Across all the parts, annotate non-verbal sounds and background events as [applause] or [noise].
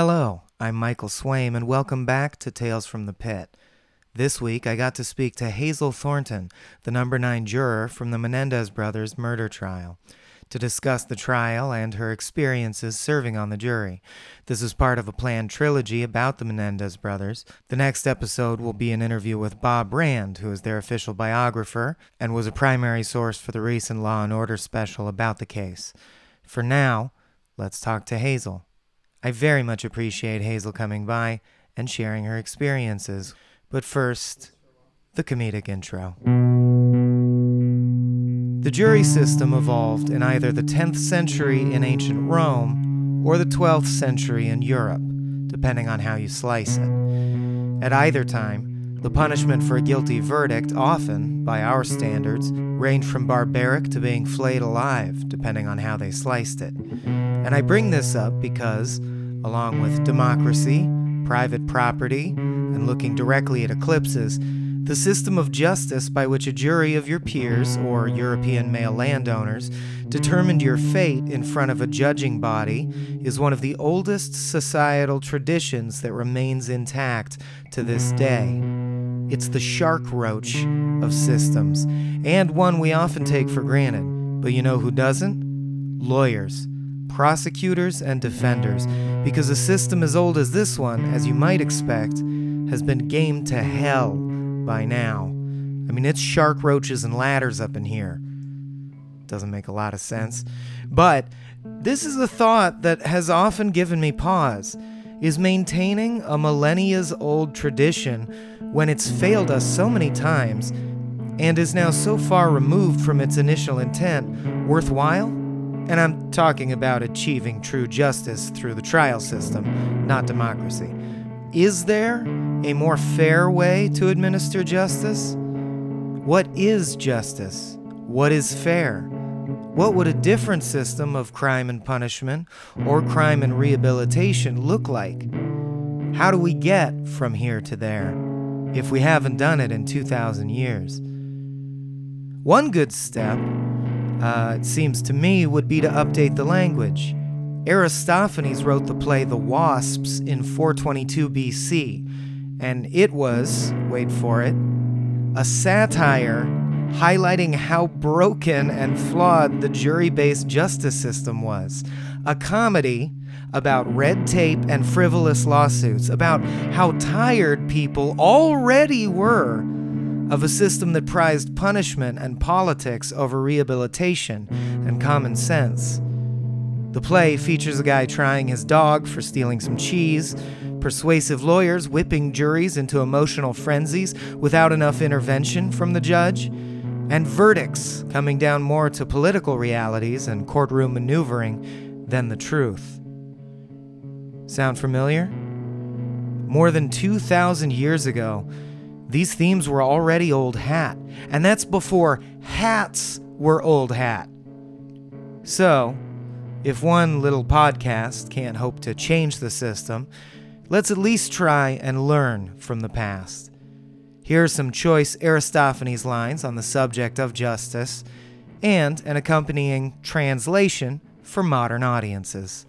Hello, I'm Michael Swaim, and welcome back to Tales from the Pit. This week, I got to speak to Hazel Thornton, the number nine juror from the Menendez brothers murder trial, to discuss the trial and her experiences serving on the jury. This is part of a planned trilogy about the Menendez brothers. The next episode will be an interview with Bob Rand, who is their official biographer and was a primary source for the recent Law and Order special about the case. For now, let's talk to Hazel. I very much appreciate Hazel coming by and sharing her experiences. But first, the comedic intro. The jury system evolved in either the 10th century in ancient Rome or the 12th century in Europe, depending on how you slice it. At either time, the punishment for a guilty verdict often, by our standards, ranged from barbaric to being flayed alive, depending on how they sliced it. And I bring this up because, along with democracy, private property, and looking directly at eclipses, the system of justice by which a jury of your peers, or European male landowners, determined your fate in front of a judging body is one of the oldest societal traditions that remains intact to this day. It's the shark roach of systems, and one we often take for granted. But you know who doesn't? Lawyers, prosecutors, and defenders, because a system as old as this one, as you might expect, has been gamed to hell by now. I mean, it's shark roaches and ladders up in here. Doesn't make a lot of sense. But this is a thought that has often given me pause. Is maintaining a millennia's old tradition when it's failed us so many times and is now so far removed from its initial intent worthwhile? And I'm talking about achieving true justice through the trial system, not democracy. Is there a more fair way to administer justice? What is justice? What is fair? What would a different system of crime and punishment or crime and rehabilitation look like? How do we get from here to there if we haven't done it in 2,000 years? One good step, uh, it seems to me, would be to update the language. Aristophanes wrote the play The Wasps in 422 BC, and it was, wait for it, a satire highlighting how broken and flawed the jury based justice system was. A comedy about red tape and frivolous lawsuits, about how tired people already were of a system that prized punishment and politics over rehabilitation and common sense. The play features a guy trying his dog for stealing some cheese, persuasive lawyers whipping juries into emotional frenzies without enough intervention from the judge, and verdicts coming down more to political realities and courtroom maneuvering than the truth. Sound familiar? More than 2,000 years ago, these themes were already old hat, and that's before hats were old hat. So, if one little podcast can't hope to change the system, let's at least try and learn from the past. Here are some choice Aristophanes lines on the subject of justice and an accompanying translation for modern audiences.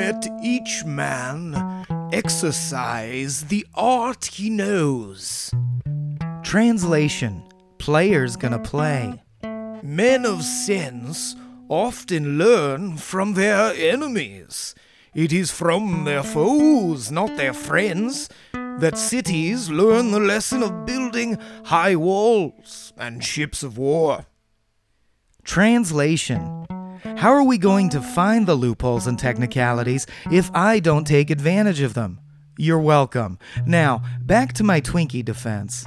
Let each man exercise the art he knows. Translation Players gonna play. Men of sense often learn from their enemies. It is from their foes, not their friends, that cities learn the lesson of building high walls and ships of war. Translation How are we going to find the loopholes and technicalities if I don't take advantage of them? You're welcome. Now, back to my Twinkie defense.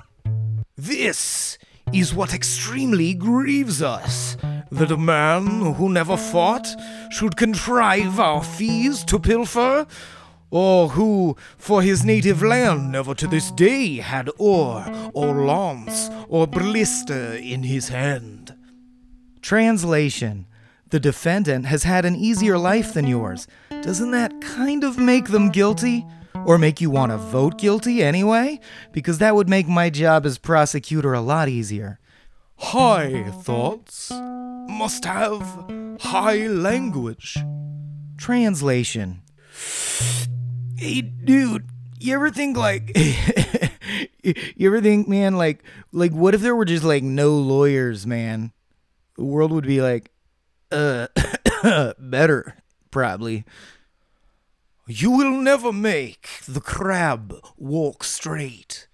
This is what extremely grieves us that a man who never fought should contrive our fees to pilfer, or who, for his native land, never to this day had oar, or lance, or blister in his hand. Translation The defendant has had an easier life than yours. Doesn't that kind of make them guilty? Or make you want to vote guilty anyway? Because that would make my job as prosecutor a lot easier. High thoughts must have high language. Translation Hey, dude, you ever think like. [laughs] you ever think, man, like, like, what if there were just like no lawyers, man? The world would be like, uh, [coughs] better, probably. You will never make the crab walk straight.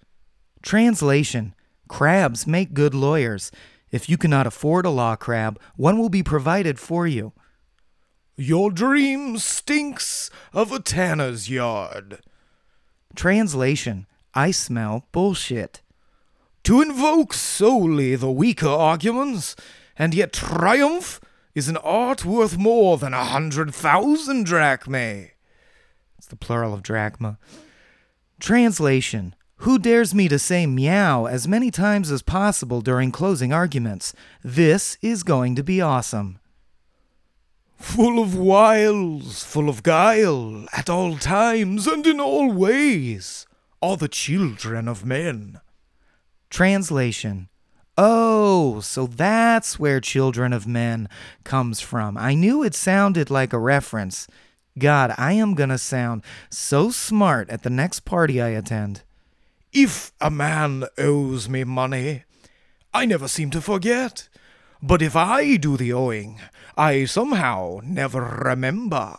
Translation Crabs make good lawyers. If you cannot afford a law crab, one will be provided for you. Your dream stinks of a tanner's yard. Translation I smell bullshit. To invoke solely the weaker arguments, and yet triumph, is an art worth more than a hundred thousand drachmae. It's the plural of drachma. Translation Who dares me to say meow as many times as possible during closing arguments? This is going to be awesome. Full of wiles, full of guile, at all times and in all ways, are the children of men. Translation Oh, so that's where Children of Men comes from. I knew it sounded like a reference. God, I am gonna sound so smart at the next party I attend. If a man owes me money, I never seem to forget. But if I do the owing, I somehow never remember.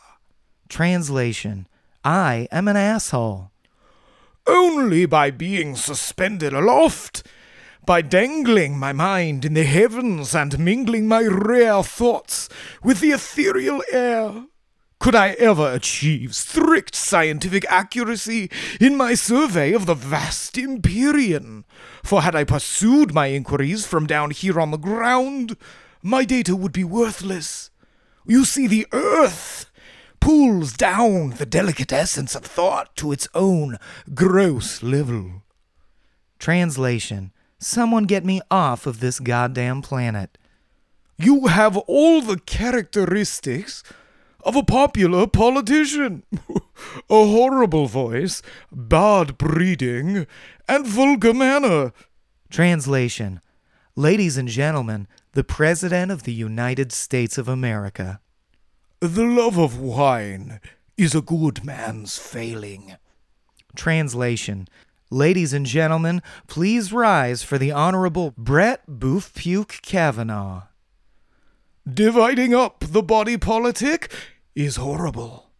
Translation I am an asshole. Only by being suspended aloft, by dangling my mind in the heavens and mingling my rare thoughts with the ethereal air, could I ever achieve strict scientific accuracy in my survey of the vast Empyrean? For had I pursued my inquiries from down here on the ground, my data would be worthless. You see, the earth pulls down the delicate essence of thought to its own gross level. Translation Someone get me off of this goddamn planet. You have all the characteristics of a popular politician [laughs] a horrible voice, bad breeding, and vulgar manner. Translation Ladies and gentlemen, the President of the United States of America. The love of wine is a good man's failing. Translation Ladies and gentlemen, please rise for the Honorable Brett Boof Puke Kavanaugh. Dividing up the body politic is horrible.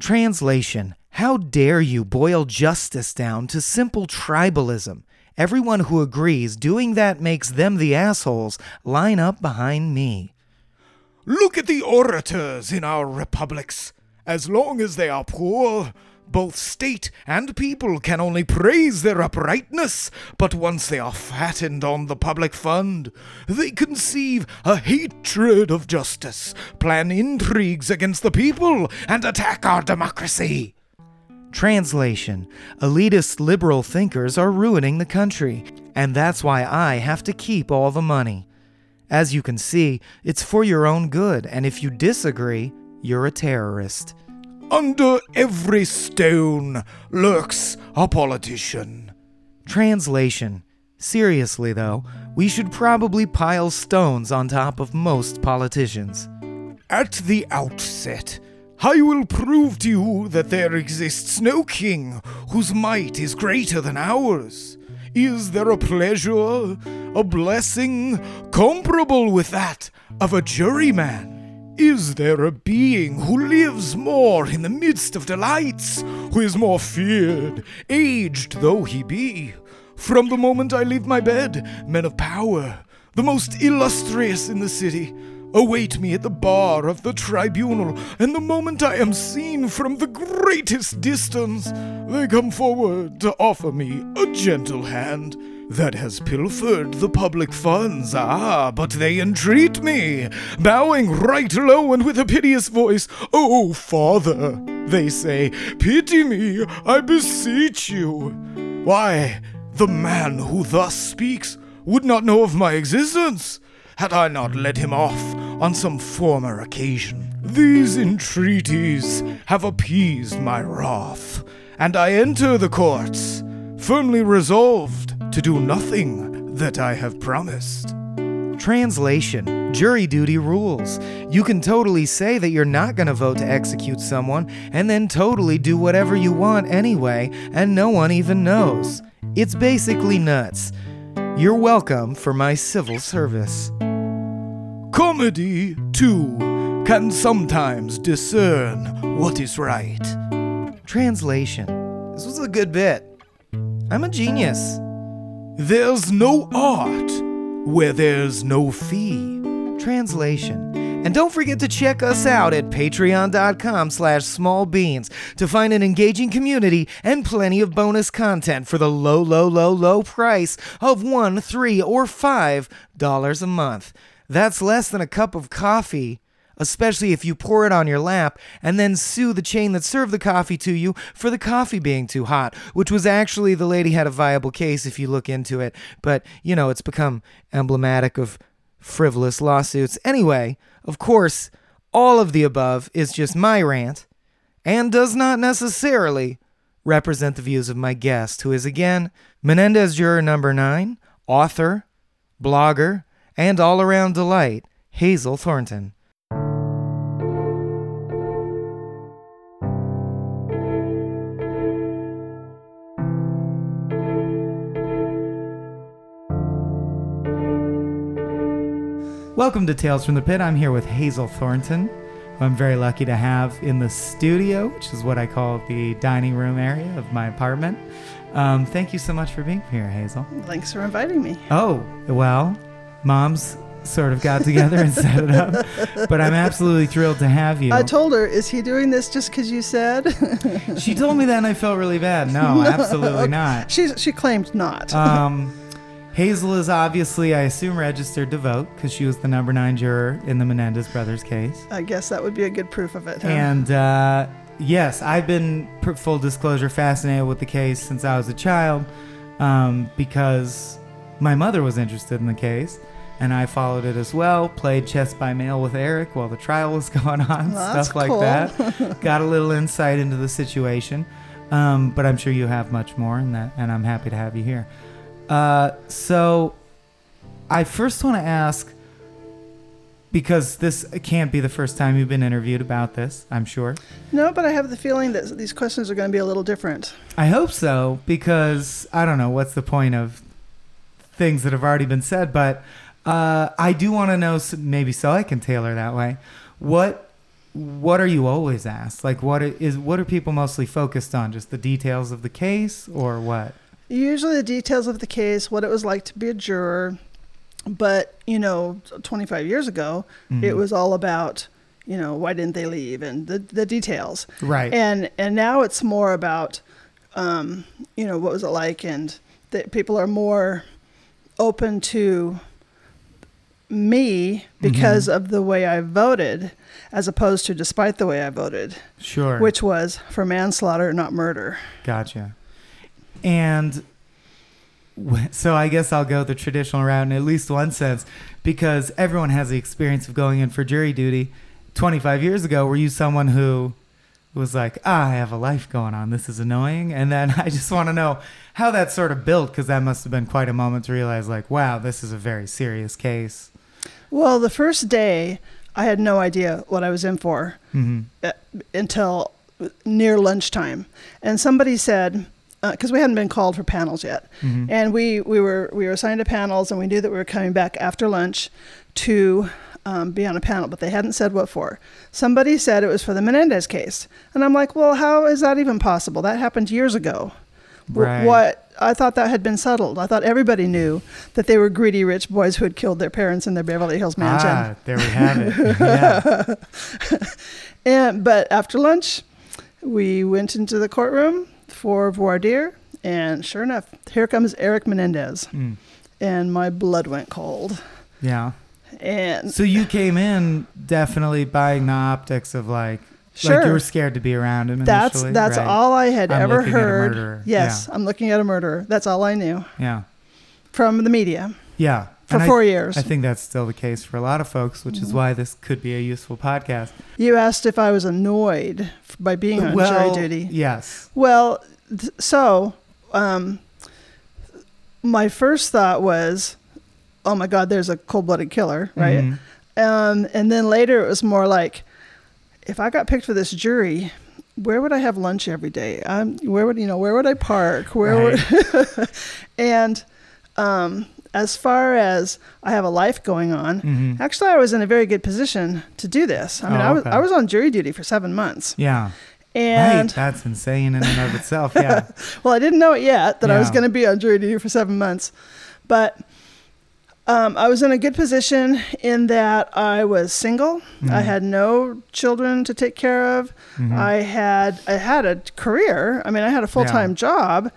Translation How dare you boil justice down to simple tribalism? Everyone who agrees doing that makes them the assholes line up behind me. Look at the orators in our republics. As long as they are poor, both state and people can only praise their uprightness, but once they are fattened on the public fund, they conceive a hatred of justice, plan intrigues against the people, and attack our democracy. Translation Elitist liberal thinkers are ruining the country, and that's why I have to keep all the money. As you can see, it's for your own good, and if you disagree, you're a terrorist. Under every stone lurks a politician. Translation Seriously, though, we should probably pile stones on top of most politicians. At the outset, I will prove to you that there exists no king whose might is greater than ours. Is there a pleasure, a blessing, comparable with that of a juryman? Is there a being who lives more in the midst of delights, who is more feared, aged though he be? From the moment I leave my bed, men of power, the most illustrious in the city, await me at the bar of the tribunal, and the moment I am seen from the greatest distance, they come forward to offer me a gentle hand that has pilfered the public funds. Ah, but they entreat me, bowing right low and with a piteous voice. Oh, father, they say, pity me, I beseech you. Why, the man who thus speaks would not know of my existence had I not led him off on some former occasion. These entreaties have appeased my wrath, and I enter the courts, firmly resolved to do nothing that I have promised. Translation Jury duty rules. You can totally say that you're not going to vote to execute someone and then totally do whatever you want anyway, and no one even knows. It's basically nuts. You're welcome for my civil service. Comedy, too, can sometimes discern what is right. Translation. This was a good bit. I'm a genius. There's no art where there's no fee. Translation. And don't forget to check us out at patreon.com slash smallbeans to find an engaging community and plenty of bonus content for the low, low, low, low price of one, three, or five dollars a month. That's less than a cup of coffee, especially if you pour it on your lap and then sue the chain that served the coffee to you for the coffee being too hot, which was actually the lady had a viable case if you look into it. But, you know, it's become emblematic of frivolous lawsuits. Anyway, of course, all of the above is just my rant and does not necessarily represent the views of my guest, who is again Menendez juror number nine, author, blogger, and all around delight, Hazel Thornton. Welcome to Tales from the Pit. I'm here with Hazel Thornton, who I'm very lucky to have in the studio, which is what I call the dining room area of my apartment. Um, thank you so much for being here, Hazel. Thanks for inviting me. Oh, well, moms sort of got together and set it up, but I'm absolutely thrilled to have you. I told her, is he doing this just because you said? she told me that and I felt really bad. No, [laughs] absolutely not. she, she claimed not. Um, Hazel is obviously, I assume, registered to vote because she was the number nine juror in the Menendez brothers case. I guess that would be a good proof of it. Huh? And uh, yes, I've been, full disclosure, fascinated with the case since I was a child um, because my mother was interested in the case. And I followed it as well. Played chess by mail with Eric while the trial was [laughs] going on, Well, stuff like cool. that. [laughs] Got a little insight into the situation, um, but I'm sure you have much more, and that, and I'm happy to have you here. Uh, so, I first want to ask because this can't be the first time you've been interviewed about this. I'm sure. no, but I have the feeling that these questions are going to be a little different. I hope so because I don't know what's the point of things that have already been said, but uh, I do want to know maybe so I can tailor that way. What what are you always asked? Like what is what are people mostly focused on? Just the details of the case or what? Usually the details of the case, what it was like to be a juror. But, you know, 25 years ago, it Mhm. was all about, you know, why didn't they leave and the, the details. right. And and now it's more about, um, you know, what was it like, and that people are more open to me because of the way I voted, as opposed to despite the way I voted, sure. which was for manslaughter, not murder. Gotcha. And so I guess I'll go the traditional route in at least one sense because everyone has the experience of going in for jury duty. 25 years ago, were you someone who was like, ah, I have a life going on. This is annoying. And then [laughs] I just want to know how that sort of built because that must have been quite a moment to realize, like, wow, this is a very serious case. Well, the first day, I had no idea what I was in for hmm uh, until near lunchtime, and somebody said. Because we hadn't been called for panels yet, hmm and we, we were we were assigned to panels, and we knew that we were coming back after lunch to um, be on a panel, but they hadn't said what for. Somebody said it was for the Menendez case, and I'm like, well, how is that even possible? That happened years ago. Right. What I thought that had been settled. I thought everybody knew that they were greedy rich boys who had killed their parents in their Beverly Hills mansion. Ah, there we have it. [laughs] yeah. And but after lunch, we went into the courtroom for voir dire, and sure enough, here comes Eric Menendez, Mm. and my blood went cold. Yeah. And So you came in definitely buying the optics of like, sure, like you were scared to be around him. that's initially, that's right? all I had I'm ever looking at a heard. Yes, I'm looking at a murderer. That's all I knew Yeah, from the media yeah. for And I- four years. I think that's still the case for a lot of folks, which is Mm-hmm. why this could be a useful podcast. you asked if I was annoyed by being on well, jury duty. Yes. Well, th- so um, my first thought was, oh my God, there's a cold blooded killer, right? Mhm. Um, and then later it was more like, if I got picked for this jury, where would I have lunch every day? Um, where would you know? Where would I park? Where would? [laughs] and um, as far as I have a life going on, Mhm. actually, I was in a very good position to do this. I mean, Oh, I was. I was on jury duty for seven months, Yeah. And right. That's insane in and of itself. Yeah. [laughs] well, I didn't know it yet that I was going to be on jury duty for seven months, but um, I was in a good position in that I was single. I Mhm. had no children to take care of. Mhm. I had I had a career. I mean, I had a full time job,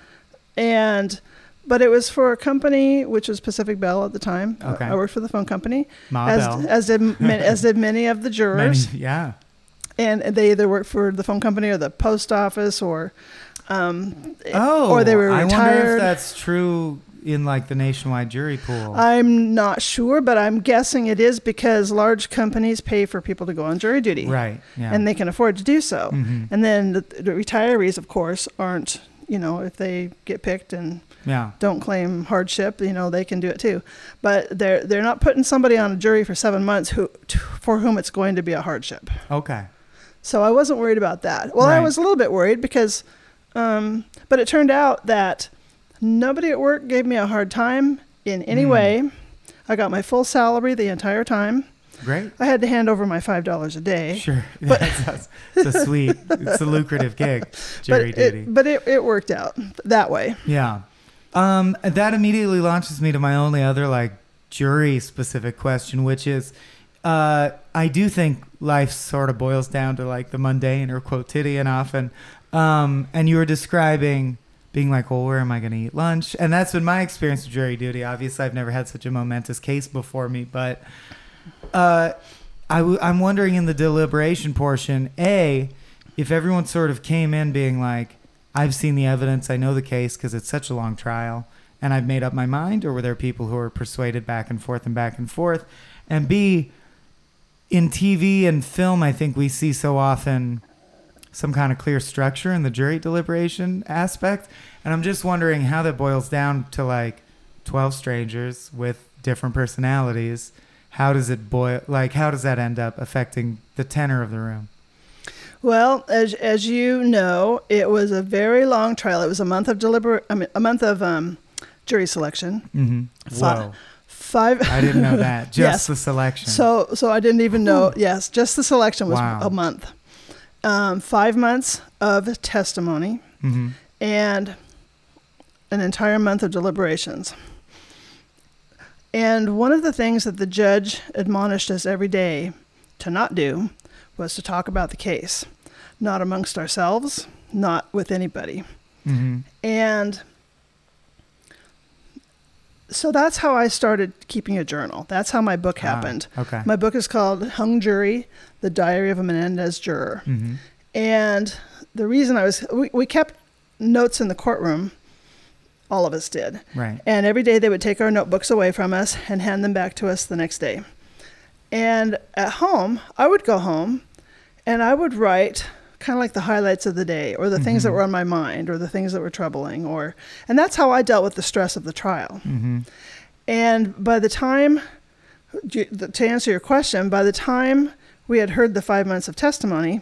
and but it was for a company which was Pacific Bell at the time. Okay. I worked for the phone company, Ma as Bell. as did [laughs] as did many of the jurors Many- yeah. And they either worked for the phone company or the post office or um Oh, or they were retired. I wonder if that's true in like the nationwide jury pool. I'm not sure, but I'm guessing it is because large companies pay for people to go on jury duty. right. Yeah. And they can afford to do so. Mhm. And then the, the retirees, of course, aren't, you know, if they get picked and yeah. don't claim hardship, you know, they can do it too. But they're they're not putting somebody on a jury for seven months who for whom it's going to be a hardship. Okay. So I wasn't worried about that. Well, I was a little bit worried because, um, but it turned out that nobody at work gave me a hard time in any Mm. way. I got my full salary the entire time. Great. I had to hand over my five dollars a day. Sure. [laughs] But- That's- that's- a sweet, it's a lucrative gig, [laughs] But jury duty. it, but it, it worked out that way. Yeah. Um, that immediately launches me to my only other like jury specific question, which is uh, I do think life sort of boils down to like the mundane or quotidian often. Um, and you were describing being like, well, where am I going to eat lunch? And that's been my experience with jury duty. Obviously, I've never had such a momentous case before me, but uh, I w- I'm wondering in the deliberation portion, A, if everyone sort of came in being like, I've seen the evidence, I know the case because it's such a long trial, and I've made up my mind, or were there people who were persuaded back and forth and back and forth? And B, in TV and film, I think we see so often some kind of clear structure in the jury deliberation aspect. And I'm just wondering how that boils down to like 12 strangers with different personalities. How does it boil? Like, how does that end up affecting the tenor of the room? Well, as as you know, it was a very long trial. It was a month of deliber- I mean, a month of um, jury selection. Mm-hmm. Whoa. Five. I didn't know that. [laughs] Just Yes. the selection. So, so I didn't even know. Yes, just the selection was Wow. a month. Um, five months of testimony hmm and an entire month of deliberations. And one of the things that the judge admonished us every day to not do was to talk about the case, not amongst ourselves, not with anybody. hmm And so that's how I started keeping a journal. That's how my book happened. Ah, okay. My book is called Hung Jury The Diary of a Menendez Juror. hmm And the reason I was, we, we kept notes in the courtroom. All of us did. Right. And every day they would take our notebooks away from us and hand them back to us the next day. And at home, I would go home and I would write kind of like the highlights of the day or the things that Mhm. were on my mind or the things that were troubling or and that's how I dealt with the stress of the trial. hmm And by the time to answer your question, by the time we had heard the 5 months of testimony,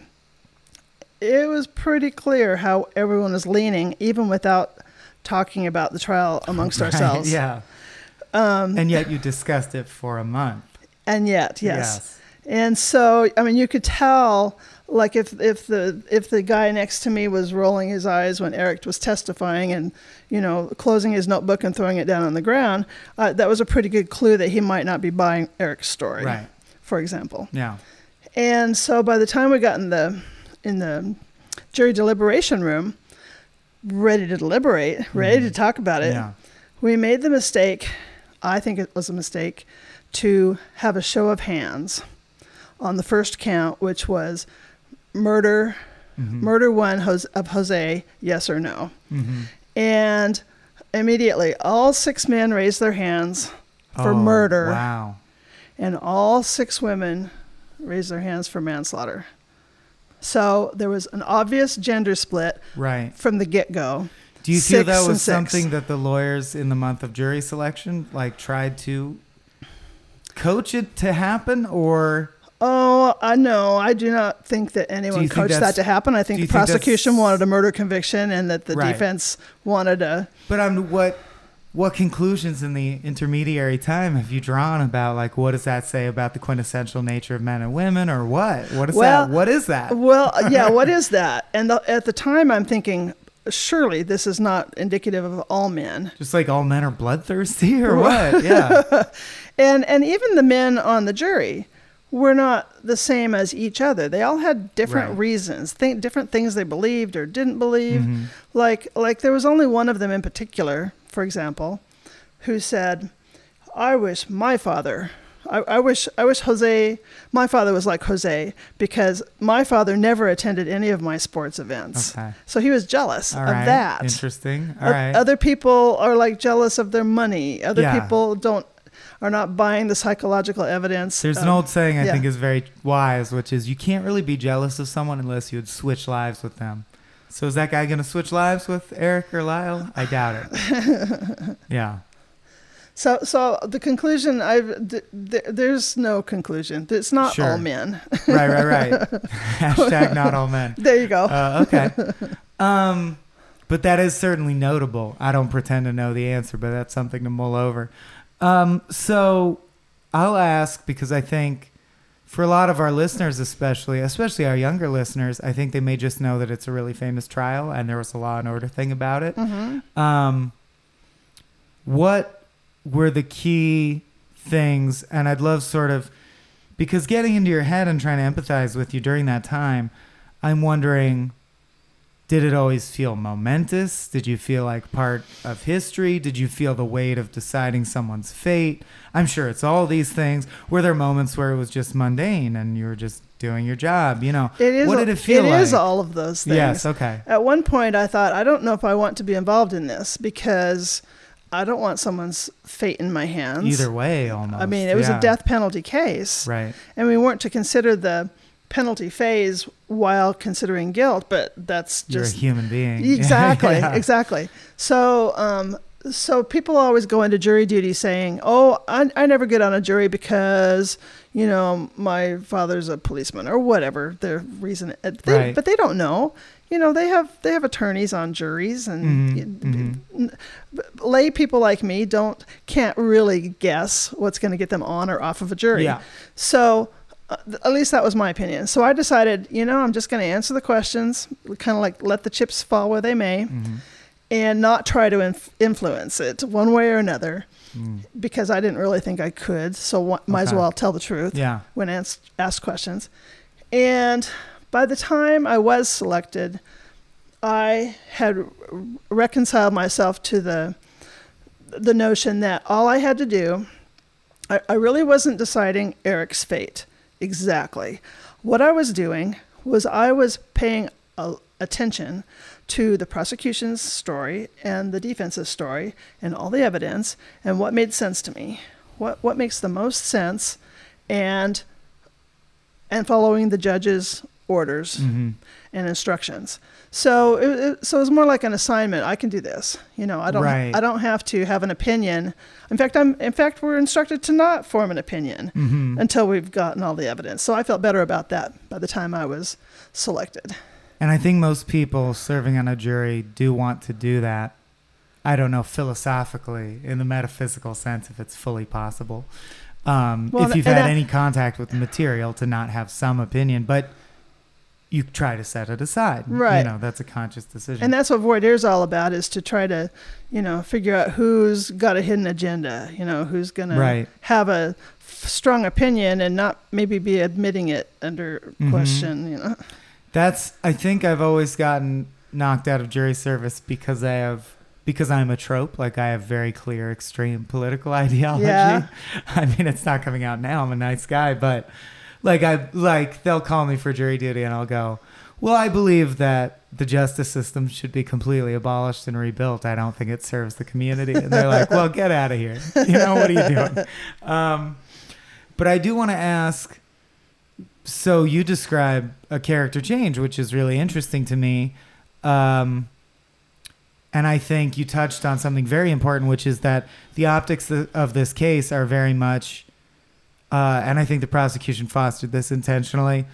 it was pretty clear how everyone was leaning even without talking about the trial amongst [laughs] Right, ourselves. Yeah. Um, And yet you discussed it for a month. and yet, yes. And so, I mean, you could tell, like if if the if the guy next to me was rolling his eyes when Eric was testifying, and you know, closing his notebook and throwing it down on the ground, uh, that was a pretty good clue that he might not be buying Eric's story, Right. for example. Yeah. And so, by the time we got in the in the jury deliberation room, ready to deliberate, ready to talk about it, Yeah. we made the mistake, I think it was a mistake, to have a show of hands on the first count, which was murder, Mhm. murder one of Jose, yes or no. Mhm. And immediately, all six men raised their hands for Oh, murder, Wow. and all six women raised their hands for manslaughter. So there was an obvious gender split Right. from the get go. Do you feel that was something that the lawyers in the month of jury selection like tried to coach it to happen, or Oh, I no, I do not think that anyone coached that to happen. I think the think prosecution wanted a murder conviction, and that the Right. defense wanted a. but I'm what what conclusions in the intermediary time have you drawn about like what does that say about the quintessential nature of men and women, or what? What is Well, that? What is that? Well, uh, yeah, what is [laughs] that? And the, at the time, I'm thinking, surely this is not indicative of all men. Just like all men are bloodthirsty, or what? Yeah, [laughs] And and even the men on the jury were not the same as each other. They all had different Right. reasons, think different things they believed or didn't believe. Mhm. Like like there was only one of them in particular, for example, who said, "I wish my father." I, I wish I wish Jose, my father was like Jose because my father never attended any of my sports events. Okay. So he was jealous all of right. that. Interesting. All O- right. Other people are like jealous of their money. Other Yeah. people don't are not buying the psychological evidence. There's an old saying I yeah. think is very wise, which is you can't really be jealous of someone unless you would switch lives with them. So is that guy going to switch lives with Eric or Lyle? I doubt it. [laughs] yeah. So so the conclusion I've th- th- there's no conclusion. It's not Sure. all men. Right, right, right. [laughs] Hashtag not all men. there you go. Uh, okay. Um, but that is certainly notable. I don't pretend to know the answer, but that's something to mull over. Um, so I'll ask because I think for a lot of our listeners, especially, especially our younger listeners, I think they may just know that it's a really famous trial and there was a law and order thing about it. hmm Um, what were the key things? And I'd love sort of because getting into your head and trying to empathize with you during that time, I'm wondering did it always feel momentous? Did you feel like part of history? Did you feel the weight of deciding someone's fate? I'm sure it's all these things. Were there moments where it was just mundane and you were just doing your job? You know, It is. what did it feel It like? is all of those things. yes, okay. At one point, I thought I don't know if I want to be involved in this because I don't want someone's fate in my hands. Either way, almost. I mean, it was yeah. a death penalty case. Right. and we weren't to consider the penalty phase while considering guilt but that's You're just a human being. [laughs] exactly Yeah. exactly so um so people always go into jury duty saying oh I, I never get on a jury because you know my father's a policeman or whatever their reason uh, they, Right. but they don't know you know they have they have attorneys on juries and Mhm, mhm. lay people like me don't can't really guess what's going to get them on or off of a jury Yeah. so, uh, at least that was my opinion. So I decided, you know, I'm just going to answer the questions, kind of like let the chips fall where they may, Mhm. and not try to inf- influence it one way or another Mm. because I didn't really think I could. So wa- might as well tell the truth Yeah. when ans- asked questions. And by the time I was selected, I had r- reconciled myself to the the notion that all I had to do, I, I really wasn't deciding Eric's fate exactly. What I was doing was I was paying a, attention to the prosecution's story and the defense's story and all the evidence and what made sense to me. What what makes the most sense and and following the judge's orders Mhm. and instructions. So it, it, so it was more like an assignment. I can do this. You know, I don't Right. I don't have to have an opinion. In fact, I'm in fact we're instructed to not form an opinion Mhm. until we've gotten all the evidence. So I felt better about that by the time I was selected. And I think most people serving on a jury do want to do that. I don't know philosophically, in the metaphysical sense, if it's fully possible. Um, Well, if you've had that- any contact with the material, to not have some opinion, but you try to set it aside. Right. You know, that's a conscious decision. And that's what is all about is to try to, you know, figure out who's got a hidden agenda, you know, who's going to have a strong opinion and not maybe be admitting it under Mhm. question, you know. That's I think I've always gotten knocked out of jury service because I have because I'm a trope, like I have very clear extreme political [laughs] ideology. Yeah. I mean it's not coming out now, I'm a nice guy, but like I like they'll call me for jury duty and I'll go, Well, I believe that the justice system should be completely abolished and rebuilt. I don't think it serves the community. And they're like, Well, get out of here. [laughs] You know, what are you doing? Um, but I do want to ask so you describe a character change, which is really interesting to me. Um, and I think you touched on something very important, which is that the optics of this case are very much uh, and I think the prosecution fostered this intentionally.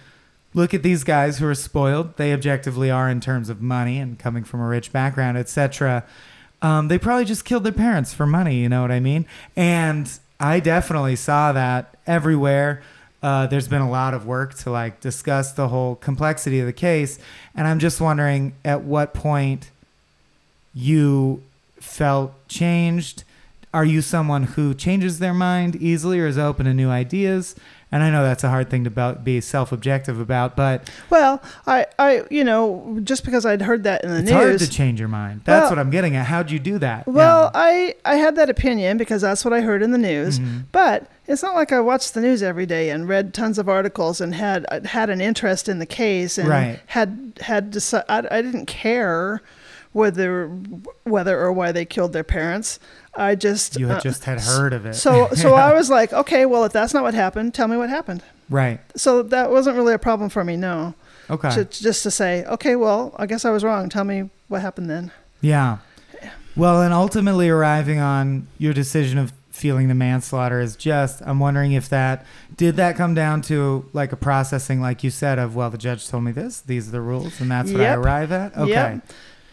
Look at these guys who are spoiled. They objectively are in terms of money and coming from a rich background, etc. Um, they probably just killed their parents for money. You know what I mean? And I definitely saw that everywhere. Uh, there's been a lot of work to like discuss the whole complexity of the case, and I'm just wondering at what point you felt changed. Are you someone who changes their mind easily or is open to new ideas? And I know that's a hard thing to be- self-objective about, but Well, I, I, you know, just because I'd heard that in the news. it's news. hard to change your mind. That's Well- what I'm getting at. How'd you do that? Well, Yeah. I, I had that opinion because that's what I heard in the news. Mhm. But it's not like I watched the news every day and read tons of articles and had had an interest in the case and Right. had had deci- I, I didn't care whether whether or why they killed their parents. I just you had uh, just had heard of it. so so [laughs] I was like, okay, well if that's not what happened, tell me what happened. right. So that wasn't really a problem for me. No, Okay. to, just to say, okay, well I guess I was wrong. Tell me what happened then. Yeah. Well, and ultimately arriving on your decision of feeling the manslaughter is just, I'm wondering if that, did that come down to like a processing, like you said, of, well, the judge told me this, these are the rules, and that's what I arrive at? Okay. Yep.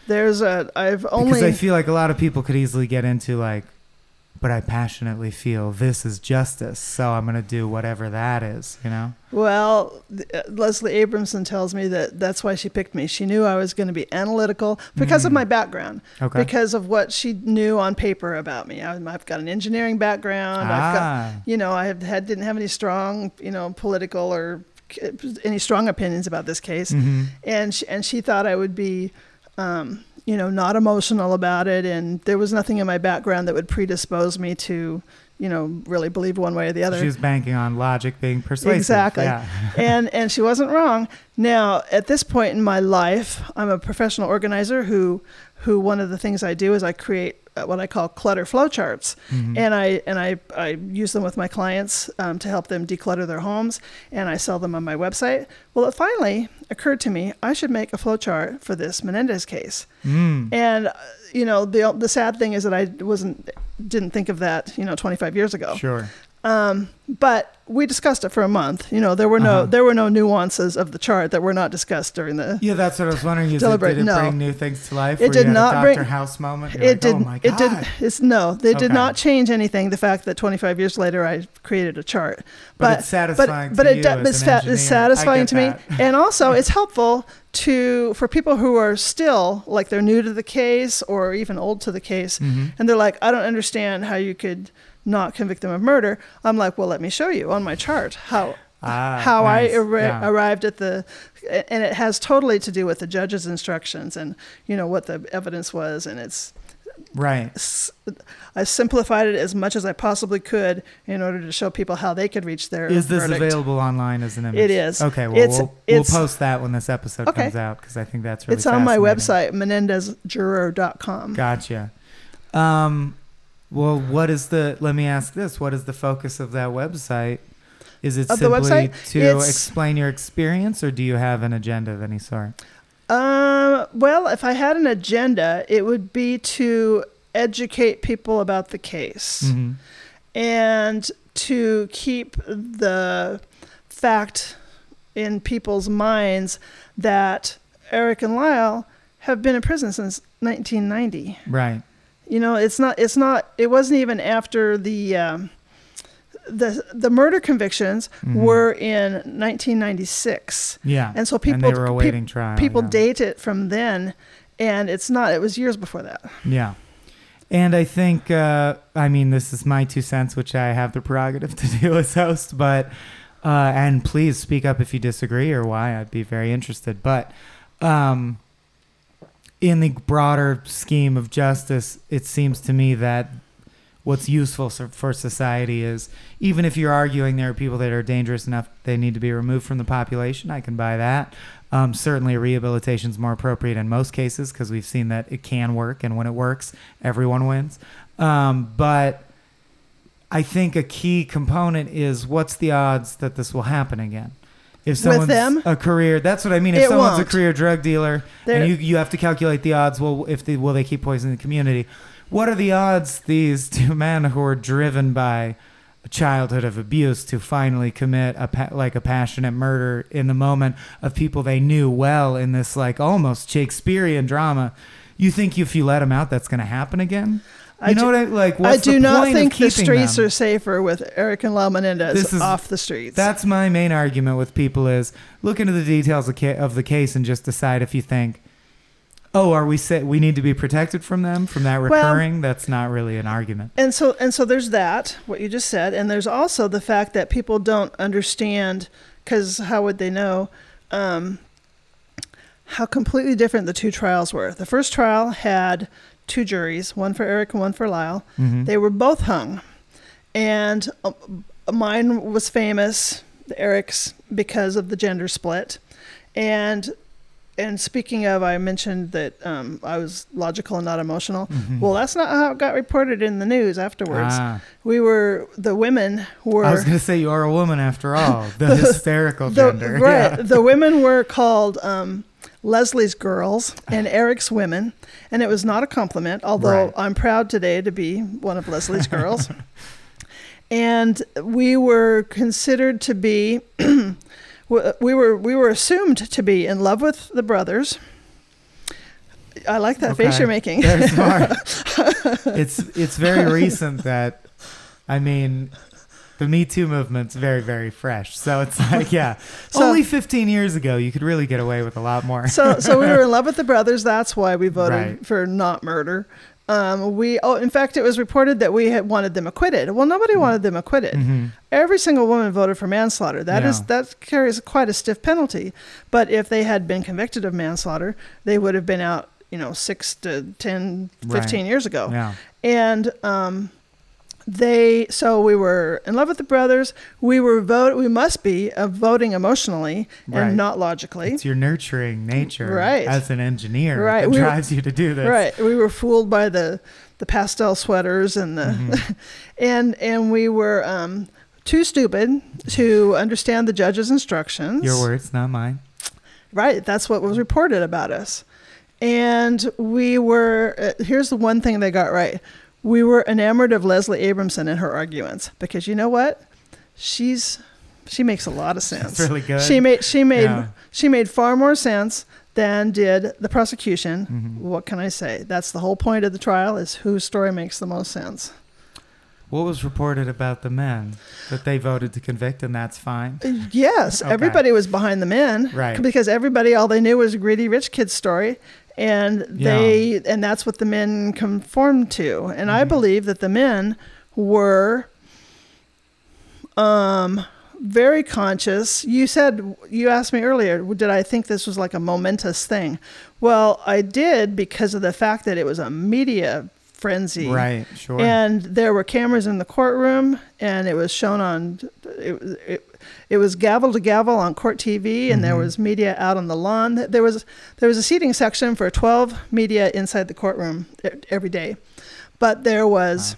There's a I've only Because I feel like a lot of people could easily get into like, but I passionately feel this is justice, so I'm going to do whatever that is, you know? Well, uh, Leslie Abramson tells me that that's why she picked me. She knew I was going to be analytical because of Mm. my background, Okay. because of what she knew on paper about me. I, I've got an engineering background. I've got, ah, you know, I have had didn't have any strong, you know, political or any strong opinions about this case, mhm. and she, and she thought I would be. Um, you know, not emotional about it, and there was nothing in my background that would predispose me to, you know, really believe one way or the other. she was banking on logic being persuasive. Exactly. Yeah. [laughs] and and she wasn't wrong. Now, at this point in my life, I'm a professional organizer who who one of the things I do is I create what I call clutter flowcharts, Mhm. and I and I, I use them with my clients um, to help them declutter their homes, and I sell them on my website. Well, it finally occurred to me I should make a flowchart for this Menendez case, Mm. and uh, you know the the sad thing is that I wasn't didn't think of that you know 25 years ago. Sure. Um, but we discussed it for a month. You know, there were no Uh-huh. there were no nuances of the chart that were not discussed during the. Yeah, that's what I was wondering. Is it, Deliberate- did it no. bring new things to life? It did not bring- Dr. House moment. You're It like, didn't. Oh my it didn't. It's no. They did not change anything. The fact that 25 years later I created a chart, But, it's satisfying but but to it it's, fa- engineer. it's I satisfying to me, [laughs] and also it's helpful to for people who are still like they're new to the case or even old to the case, Mhm. and they're like, I don't understand how you could not convict them of murder. I'm like, well, let me show you on my chart how Ah, how nice. I arri- Yeah. arrived at the, and it has totally to do with the judge's instructions and you know what the evidence was, and it's Right. s- I simplified it as much as I possibly could in order to show people how they could reach their Is this verdict. available online as an image? It is. Okay, well, It's- we'll, we'll post that when this episode Okay. comes out because I think that's really it's on my website, menendezjuror.com. Gotcha. Um, well, what is the? Let me ask this: What is the focus of that website? Is it Of simply to It's- explain your experience, or do you have an agenda of any sort? Um, well, if I had an agenda, it would be to educate people about the case. Mhm. and to keep the fact in people's minds that Eric and Lyle have been in prison since 1990. Right. You know, it's not. It's not. It wasn't even after the um, the the murder convictions Mhm. were in 1996, Yeah. and so and people peop- awaiting trial. people yeah. date it from then, and it's not. It was years before that. Yeah. And I think, uh, I mean, this is my two cents, which I have the prerogative [laughs] to do as host, but, uh, and please speak up if you disagree or why. I'd be very interested. But um, in the broader scheme of justice, it seems to me that what's useful for society is even if you're arguing there are people that are dangerous enough they need to be removed from the population, I can buy that. Um, certainly, rehabilitation is more appropriate in most cases because we've seen that it can work, and when it works, everyone wins. Um, but I think a key component is what's the odds that this will happen again? If someone's them? a career, that's what I mean. If It someone's won't. a career drug dealer, There- and you you have to calculate the odds. Well, if they will they keep poisoning the community? What are the odds these [laughs] two men who are driven by a childhood of abuse to finally commit a pa- like a passionate murder in the moment of people they knew well in this like almost Shakespearean drama. You think if you let them out, that's going to happen again? You I know do- what I like? I do not think the streets them? are safer with Eric and Lyle Menendez This is- off the streets. That's my main argument with people is look into the details of, ca- of the case and just decide if you think, oh, are we sa- we need to be protected from them from that Well- recurring? That's not really an argument. and so and so there's that what you just said and there's also the fact that people don't understand because how would they know um, how completely different the two trials were the first trial had two juries one for eric and one for lyle Mhm. they were both hung and uh, mine was famous eric's because of the gender split and and speaking of i mentioned that um, i was logical and not emotional Mhm. well, that's not how it got reported in the news afterwards. Ah, We were the women were I was going to say you are a woman after all. [laughs] The hysterical the, gender. right. Yeah. The women were called um, Leslie's girls and Eric's women, and it was not a compliment. Although Right. I'm proud today to be one of Leslie's girls. [laughs] and we were considered to be. [clears throat] we were we were assumed to be in love with the brothers. I like that face you're making. [laughs] It's it's very recent that, I mean, the Me Too movement's very very fresh. So it's [laughs] like yeah, So- only 15 years ago you could really get away with a lot more. so so we were in love with the [laughs] brothers. That's why we voted Right. for not murder. Um, we oh, in fact, it was reported that we had wanted them acquitted. Well, nobody wanted them acquitted. Mhm. Every single woman voted for manslaughter. That is Yeah. that carries quite a stiff penalty. But if they had been convicted of manslaughter, they would have been out, you know, six to 10, 15 Right. years ago. Yeah. And um, they so we were in love with the brothers. We were vote. We must be uh, voting emotionally Right. and not logically. It's your nurturing nature Right. as an engineer Right. that We were- drives you to do this. Right. We were fooled by the the pastel sweaters and the Mm-hmm. [laughs] and and we were um, too stupid to understand the judge's instructions. Your words, not mine. Right. That's what was reported about us. And we were uh, here's the one thing they got right. We were enamored of Leslie Abramson and her arguments because you know what? She's she makes a lot of sense. really good. She made she made Yeah. she made far more sense than did the prosecution. Mhm. What can I say? That's the whole point of the trial is whose story makes the most sense. What was reported about the men that they voted to convict, and that's fine. Yes, Okay. everybody was behind the men, Right. Because everybody, all they knew was a greedy rich kid's story, and they, and that's what the men conformed to. And I Mhm. believe that the men were, um, very conscious. You said you asked me earlier, did I think this was like a momentous thing? Well, I did because of the fact that it was a media frenzy, Right. Sure. and there were cameras in the courtroom, and it was shown on it. it it was gavel to gavel on court TV, and there Mhm. was media out on the lawn. There was there was a seating section for 12 media inside the courtroom every day, but there was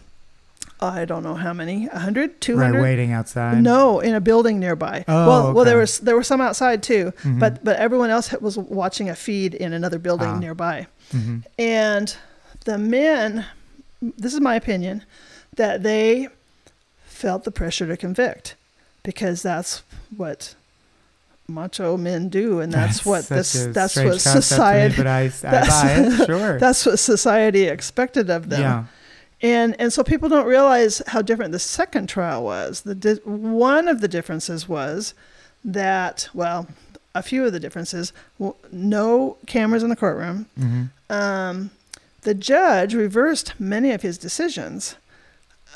I don't know how many 100, 200. right. Waiting outside. No, in a building nearby. Oh, well, well, there was there were some outside too, Mhm. but but everyone else was watching a feed in another building Ah. nearby. Mhm. And the men, this is my opinion, that they felt the pressure to convict because that's what macho men do, and that's, what this that's what to me, society but I, I that's-. [laughs] Sure. that's what society expected of them. yeah. And and so people don't realize how different the second trial was. The di- one of the differences was that well, a few of the differences. No cameras in the courtroom. hmm Um, the judge reversed many of his decisions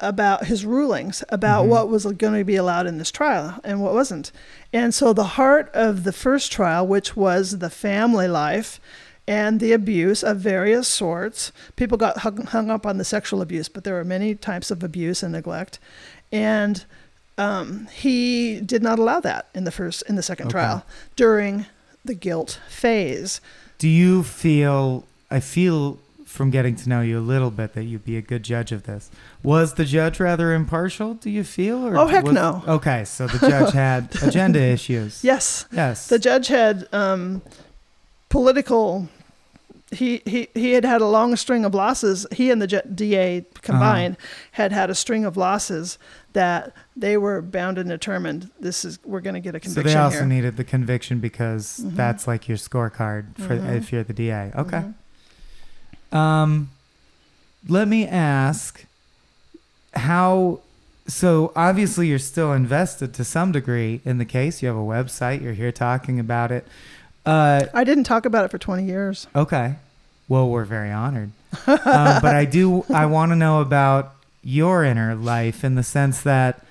about his rulings about Mhm. what was going to be allowed in this trial and what wasn't. And so the heart of the first trial, which was the family life and the abuse of various sorts, people got hung, hung up on the sexual abuse, but there were many types of abuse and neglect. And um, he did not allow that in the first in the second Okay. trial during the guilt phase. Do you feel? I feel from getting to know you a little bit that you'd be a good judge of this. Was the judge rather impartial? Do you feel? Or Oh, heck was- no. Okay, so the judge had [laughs] agenda issues. Yes, Yes. the judge had um, political he, he he had had a long string of losses. He and the J- DA combined had had a string of losses that they were bound and determined. This is we're going to get a conviction. So they also here. needed the conviction because Mhm. that's like your scorecard for Mhm. if you're the DA. Okay. Mhm. Um, let me ask how. So obviously you're still invested to some degree in the case. You have a website. You're here talking about it. Uh, I didn't talk about it for 20 years. okay. Well, we're very honored. um, but I do. I want to know about your inner life in the sense that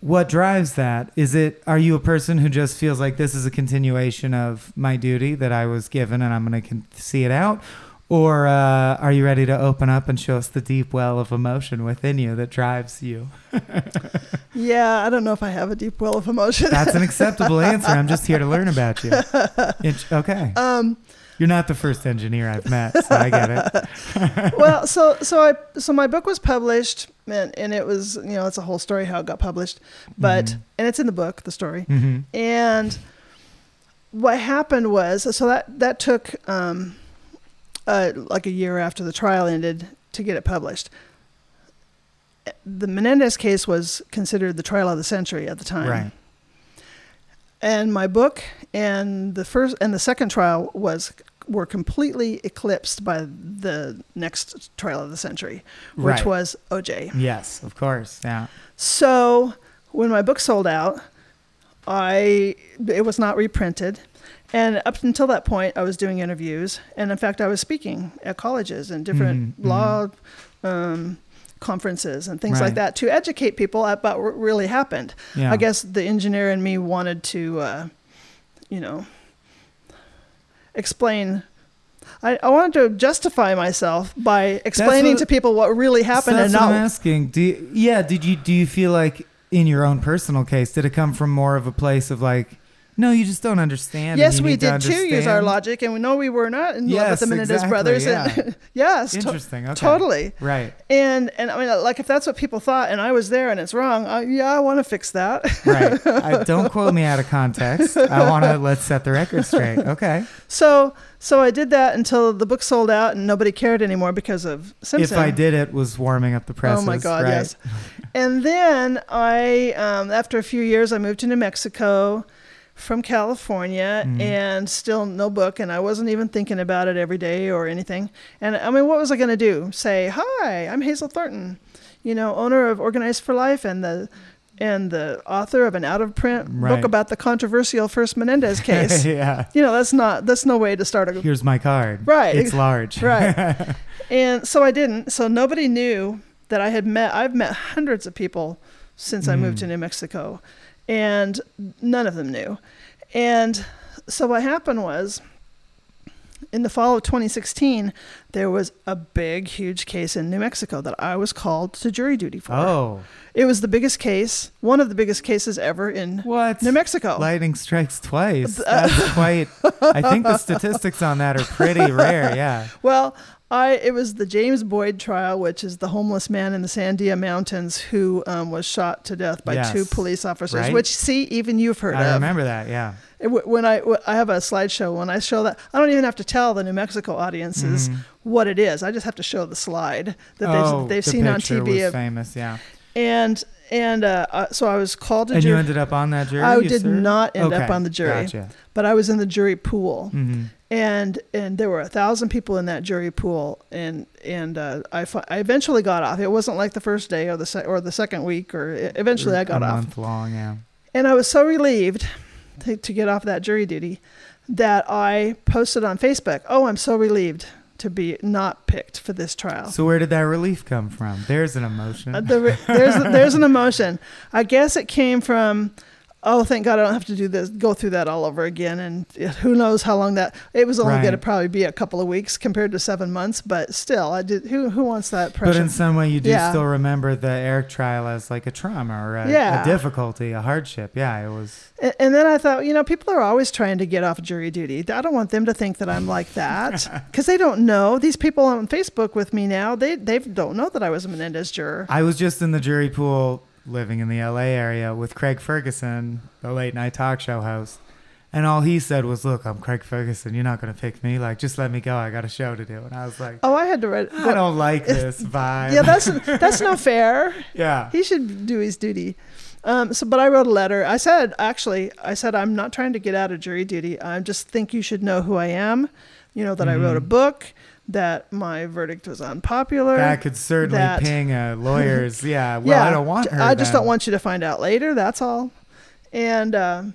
what drives that is it are you a person who just feels like this is a continuation of my duty that i was given and i'm going to con- see it out or uh, are you ready to open up and show us the deep well of emotion within you that drives you [laughs] Yeah, I don't know if I have a deep well of emotion. that's an acceptable answer i'm just here to learn about you [laughs] okay um, you're not the first engineer i've met so i get it [laughs] well, so so I so my book was published, and, and it was you know it's a whole story how it got published, but Mhm. and it's in the book the story. hmm And what happened was so that that took um, uh, like a year after the trial ended to get it published. The Menendez case was considered the trial of the century at the time. right and my book and the first and the second trial was were completely eclipsed by the next trial of the century which Right. was OJ. yes of course yeah So when my book sold out, I it was not reprinted. And up until that point, I was doing interviews, and in fact, I was speaking at colleges and different Mhm, law um, conferences and things Right. like that to educate people about what really happened. yeah I guess the engineer in me wanted to, uh, you know, explain. I, I wanted to justify myself by explaining what- to people what really happened So that's and what I'm not. asking. Do you, yeah? Did you do you feel like in your own personal case did it come from more of a place of like, no, you just don't understand. Yes, we need to did too use our logic, and we know we were not in love with Yes, the Menendez exactly, brothers. yeah. And [laughs] yes, to- Interesting. Okay. totally. Right. And and I mean, like if that's what people thought, and I was there, and it's wrong. Uh, yeah, I want to fix that. Right. I, [laughs] don't quote me out of context. I want to [laughs] let's set the record straight. Okay. so so I did that until the book sold out, and nobody cared anymore because of Simpson. If I did it, was warming up the presses. Oh my God, right? yes. And then I, um, after a few years, I moved to New Mexico from California Mhm. and still no book. And I wasn't even thinking about it every day or anything. And I mean, what was I going to do? Say, hi, I'm Hazel Thornton, you know, owner of Organized for Life and the and the author of an out of print Right. book about the controversial first Menendez [laughs] case. yeah. you know, that's not that's no way to start a Here's my card. Right. It's large. [laughs] Right. [laughs] and so I didn't. So nobody knew that I had met. I've met hundreds of people since I moved to Mm. New Mexico, and none of them knew. And so what happened was, in the fall of 2016, there was a big, huge case in New Mexico that I was called to jury duty for. oh. It was the biggest case, one of the biggest cases ever in What? New Mexico. Lightning strikes twice. [laughs] That's quite. I think the statistics on that are pretty rare. Yeah. Well, I it was the James Boyd trial, which is the homeless man in the Sandia Mountains who um, was shot to death by Yes. two police officers. Right. Which, see, even you've heard I of. I remember that. Yeah. It- When I I have a slideshow, when I show that, I don't even have to tell the New Mexico audiences Mhm. what it is. I just have to show the slide that oh, they've, they've the seen on TV. Was Of, famous. Yeah. and and uh, uh, so I was called to And you ended up on that jury. I did served? not end up on the jury. Gotcha. but I was in the jury pool. hmm and and there were a thousand people in that jury pool and and uh, I, fi- I eventually got off it wasn't like the first day or the se- or the second week or eventually I got a off month long. Yeah. and I was so relieved to, to get off that jury duty that I posted on Facebook oh I'm so relieved to be not picked for this trial So where did that relief come from? There's an emotion. Uh, the, re- there's there's an [laughs] emotion I guess it came from oh thank God I don't have to do this go through that all over again and who knows how long that it was only Right. going to probably be a couple of weeks compared to seven months but still I did who who wants that pressure? but in some way, you do Yeah. still remember the Eric trial as like a trauma or a, Yeah. a difficulty, a hardship. Yeah, it was. and, and then I thought you know people are always trying to get off jury duty I don't want them to think that I'm like that [laughs] because they don't know these people on Facebook with me now they they don't know that I was a Menendez juror I was just in the jury pool living in the LA area with Craig Ferguson, the late night talk show host. And all he said was, "Look, I'm Craig Ferguson. You're not gonna pick me. Like, just let me go. I got a show to do." And I was like, Oh, I had to write. "I don't like this vibe." yeah, that's that's not fair. [laughs] yeah. He should do his duty. Um, so, but I wrote a letter. I said, actually, I said, I'm not trying to get out of jury duty. I just think you should know who I am. You know, that I wrote a Mhm. book, that my verdict was unpopular. That could certainly that- ping a [laughs] lawyer's. Yeah. Well, yeah, I don't want her. I just then. don't want you to find out later. That's all. And um,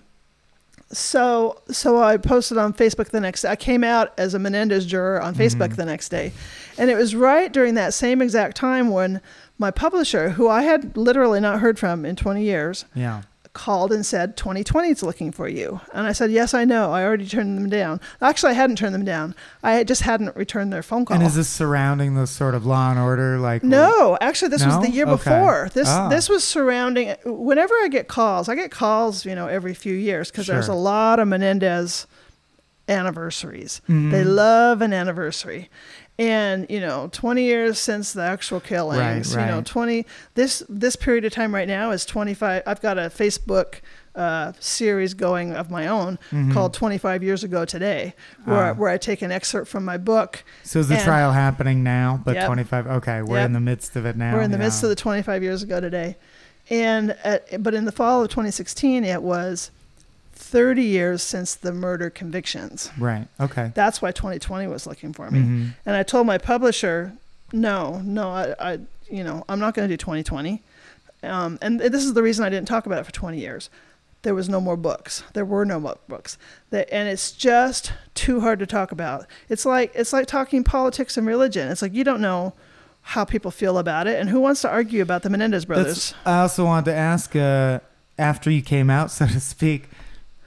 so, so I posted on Facebook the next. I came out as a Menendez juror on Facebook Mhm. the next day, and it was right during that same exact time when my publisher, who I had literally not heard from in 20 years, Yeah. Called and said 2020 is looking for you. And i said yes i know. I already turned them down. Actually i hadn't turned them down. I just hadn't returned their phone call And is this surrounding the sort of Law and Order like? no actually this was the year Okay. before. This Ah. this was surrounding whenever i get calls i get calls you know every few years because there's a lot of menendez anniversaries Mhm. they love an anniversary and you know 20 years since the actual killings Right, you know 20 this this period of time right now is 25 i've got a facebook uh, series going of my own Mhm. called 25 years ago today where, Ah. where i take an excerpt from my book So is the and- trial happening now? But Yep. 25. Okay, we're Yep. in the midst of it now. we're in the midst of the 25 years ago today and at, but in the fall of 2016 it was 30 years since the murder convictions Right. Okay. that's why 2020 was looking for me Mhm. And I told my publisher, no, no, I, I you know, I'm not going to do 2020. Um, and this is the reason I didn't talk about it for 20 years. There was no more books. There were no more books. That, and it's just too hard to talk about. It's like it's like talking politics and religion. It's like you don't know how people feel about it, and who wants to argue about the Menendez brothers? That's, I also wanted to ask, uh, after you came out, [laughs] so to speak,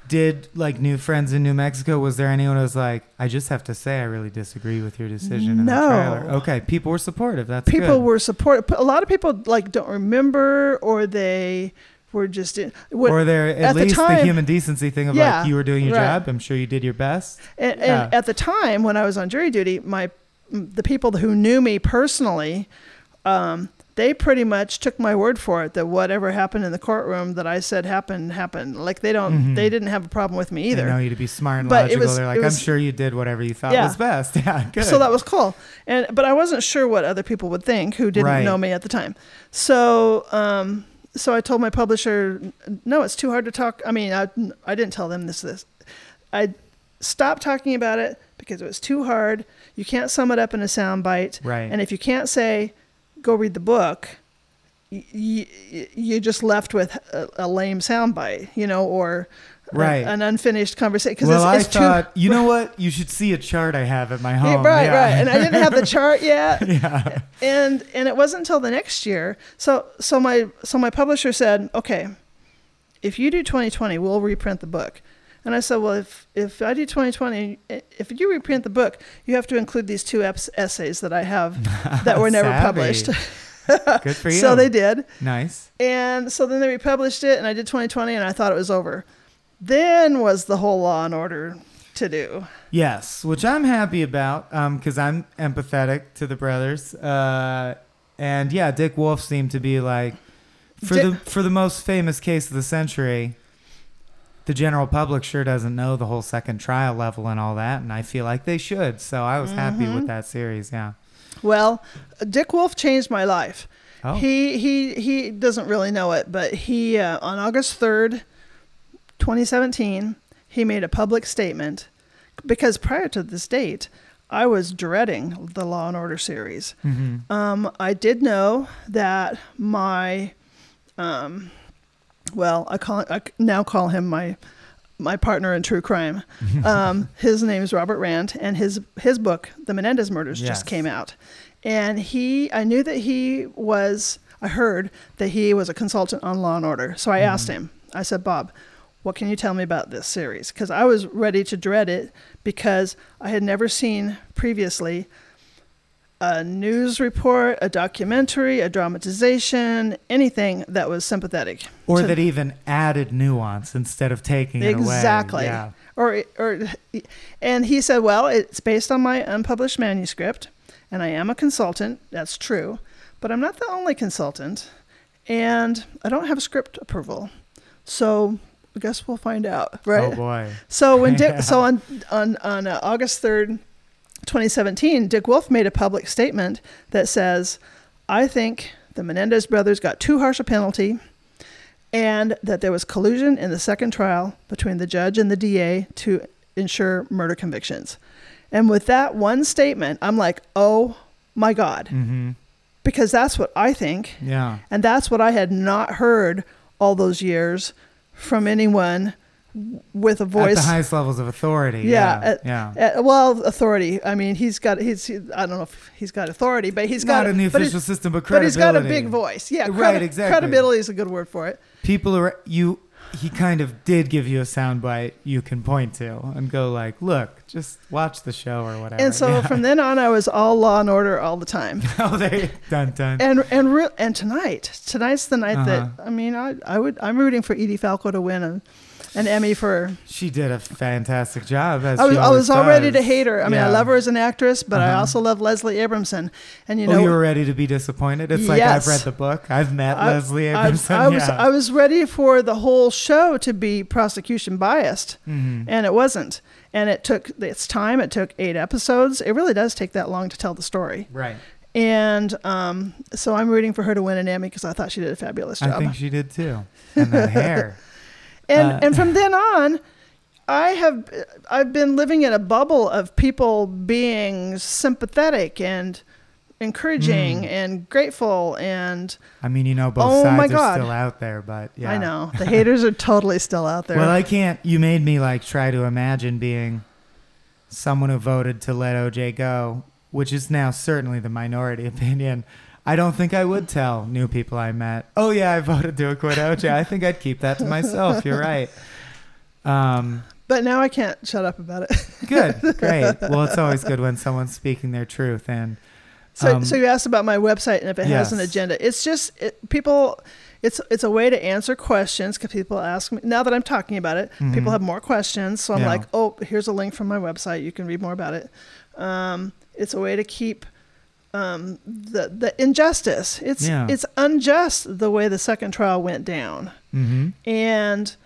did like new friends in New Mexico? Was there anyone who was like, "I just have to say, I really disagree with your decision"? In No. the trailer? Okay, people were supportive. That's people good. were supportive. A lot of people like don't remember, or they were just in, what, or there at, at least the, time- human decency thing of Yeah, like you were doing your right. job. I'm sure you did your best. And, Yeah. and at the time when I was on jury duty, my the people who knew me personally, um, they pretty much took my word for it that whatever happened in the courtroom that I said happened happened. Like they don't, Mhm. they didn't have a problem with me either. They know you to be smart and But logical. was- They're like, was- I'm sure you did whatever you thought Yeah. was best. [laughs] Yeah, good. So that was cool. And but I wasn't sure what other people would think who didn't Right. know me at the time. So um, so I told my publisher, no, it's too hard to talk. I mean, I I didn't tell them this this. I stopped talking about it because it was too hard. You can't sum it up in a sound bite. right. And if you can't say, go read the book, y- y- you're just left with a, a lame soundbite, you know, or a- an unfinished conversation. well, I it's, it's thought, you know what? You should see a chart I have at my too, home. right, Yeah. right. And I didn't have the chart [laughs] yet. yeah. and and it wasn't until the next year. So so my so my publisher said, okay, if you do 2020, we'll reprint the book. And I said, well, if if I do 2020, if you reprint the book, you have to include these two eps- essays that I have [laughs] that were never published. Good for [laughs] you. so they did. Nice. And so then they republished it, and I did 2020, and I thought it was over. Then was the whole Law and Order to do. Yes, which I'm happy about because I'm empathetic to the brothers. Uh, and yeah, Dick Wolf seemed to be like for Dick- the for the most famous case of the century. The general public sure doesn't know the whole second trial level and all that, and I feel like they should. So I was happy Mm-hmm. with that series. Yeah. Well, Dick Wolf changed my life. Oh. He he he doesn't really know it, but he uh, on August 3rd, 2017, he made a public statement because prior to this date, I was dreading the Law and Order series. hmm Um, I did know that my, um, well, I call I now call him my my partner in true crime. [laughs] Um, his name is Robert Rand, and his his book, The Menendez Murders, Yes. just came out. And he, I knew that he was. I heard that he was a consultant on Law and Order. So I asked him. I said, Bob, what can you tell me about this series? Because I was ready to dread it because I had never seen previously a news report, a documentary, a dramatization, anything that was sympathetic. Or that even added nuance instead of taking it away. Exactly. Yeah. Or, or, and he said, well, it's based on my unpublished manuscript, and I am a consultant. That's true, but I'm not the only consultant, and I don't have script approval. So I guess we'll find out, right? Oh boy. So when [laughs] Dick, Yeah. so on on on uh, August third, twenty seventeen, Dick Wolf made a public statement that says, "I think the Menendez brothers got too harsh a penalty, and that there was collusion in the second trial between the judge and the DA to ensure murder convictions." And with that one statement, I'm like, "Oh my God," Mm-hmm. because that's what I think. Yeah. And that's what I had not heard all those years from anyone with a voice At the highest levels of authority. Yeah, Yeah. at- yeah. Uh, well, authority. I mean, he's got he's. he- I don't know if he's got authority, but he's Not got in the official system, but But he's got a big voice. Yeah, Right, exactly. Credibility is a good word for it. People are you. He kind of did give you a soundbite you can point to and go like, "Look, just watch the show or whatever." And so Yeah. from then on, I was all law and order all the time. [laughs] oh, they dun dun. And and re- and tonight, tonight's the night Uh-huh. that I mean, I I would I'm rooting for Edie Falco to win a, an Emmy for She did a fantastic job. As I was I was all ready to hate her. I mean, I love her as an actress, but I Uh-huh. also love Leslie Abramson. And you oh, know, you were ready to be disappointed. It's like I've read the book. I've met I- Leslie I, Abramson. I was yeah. I was ready for the whole show to be prosecution biased, Mhm. and it wasn't. And it took its time. It took eight episodes. It really does take that long to tell the story. Right. And um, so I'm rooting for her to win an Emmy because I thought she did a fabulous job. I think she did too. And that [laughs] hair. And Uh, and from [laughs] then on i have i've been living in a bubble of people being sympathetic and encouraging Mm. and grateful and I mean, you know, both Oh, sides my are still out there, but yeah. i know the [laughs] haters are totally still out there Well, I can't. You made me like try to imagine being someone who voted to let OJ go, which is now certainly the minority [laughs] opinion. I don't think I would tell new people I met. Oh yeah, I voted to acquit OJ. I think I'd keep that to myself. You're right. Um, but now i can't shut up about it good, [laughs] great. Well, it's always good when someone's speaking their truth, and so Um, so you asked about my website and if it has an agenda it's just it, people it's it's a way to answer questions because people ask me now that i'm talking about it Mhm. people have more questions so i'm Yeah. like oh here's a link from my website you can read more about it um, it's a way to keep um, the the injustice it's Yeah. it's unjust the way the second trial went down hmm and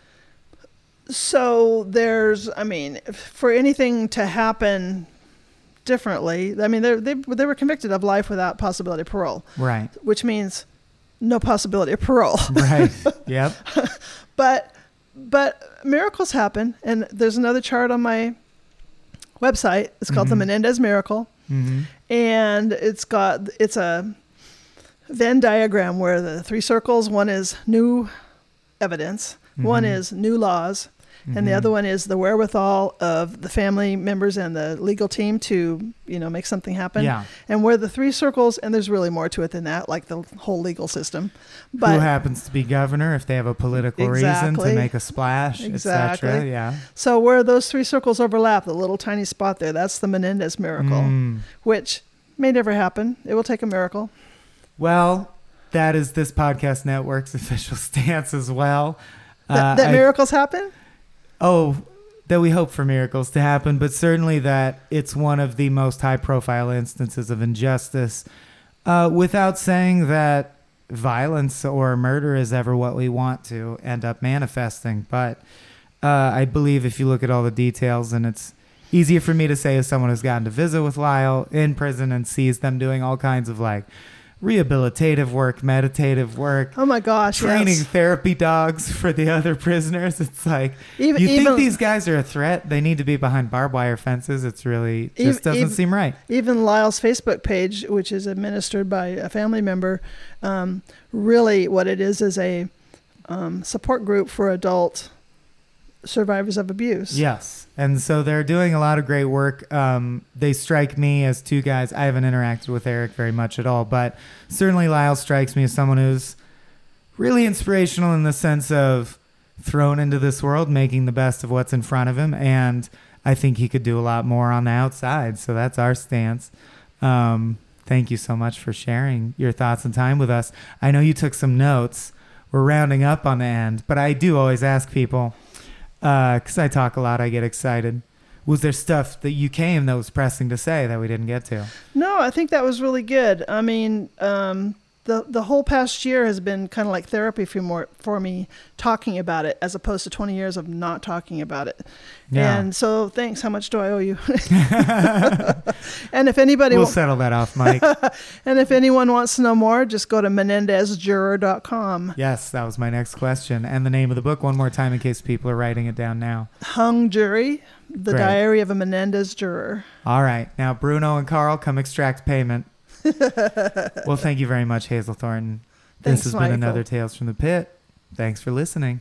so there's i mean for anything to happen differently i mean they they they were convicted of life without possibility of parole right, which means no possibility of parole. right, [laughs] yep. but but miracles happen, and there's another chart on my website. It's called the Mhm. Menendez Miracle, hmm and it's got it's a Venn diagram where the three circles one is new evidence, one Mhm. is new laws, and the Mhm. other one is the wherewithal of the family members and the legal team to you know make something happen. Yeah. And where the three circles, and there's really more to it than that, like the whole legal system. Who happens to be governor if they have a political Exactly. reason to make a splash, Exactly. etc. Yeah. so where those three circles overlap, the little tiny spot there, that's the Menendez miracle, Mm. which may never happen. It will take a miracle. Well, that is this podcast network's [laughs] official stance as well. That, Uh, that I- miracles happen? Oh, that we hope for miracles to happen, but certainly that it's one of the most high profile instances of injustice, uh, without saying that violence or murder is ever what we want to end up manifesting. But uh, I believe if you look at all the details, and it's easier for me to say as someone who's gotten to visit with Lyle in prison and sees them doing all kinds of like rehabilitative work, meditative work, Oh my gosh, training yes. therapy dogs [laughs] for the other prisoners. It's like Even, you even, think these guys are a threat? They need to be behind barbed wire fences. It's really just doesn't ev- seem right. even Lyle's Facebook page, which is administered by a family member, um, really what it is is a um, support group for adult survivors of abuse. Yes, and so they're doing a lot of great work. Um, they strike me as two guys. I haven't interacted with Eric very much at all, but certainly Lyle strikes me as someone who's really inspirational in the sense of thrown into this world, making the best of what's in front of him, and I think he could do a lot more on the outside. So that's our stance. Um, thank you so much for sharing your thoughts and time with us. I know you took some notes. We're rounding up on the end, but I do always ask people because I talk a lot, I get excited. Was there stuff that you came that was pressing to say that we didn't get to? No, I think that was really good. I mean, um, the the whole past year has been kind of like therapy for more for me talking about it as opposed to 20 years of not talking about it. Yeah. And so thanks. How much do I owe you? [laughs] and if anybody we'll wa- settle that off, Mike. [laughs] and if anyone wants to know more, just go to menendezjuror.com. yes, that was my next question. And the name of the book one more time in case people are writing it down now. Hung Jury, The Great. Diary of a Menendez Juror. All right. Now, Bruno and Carl, come extract payment. [laughs] well, thank you very much, Hazel Thornton. Thanks, this has been another Tales from the Pit. Thanks for listening.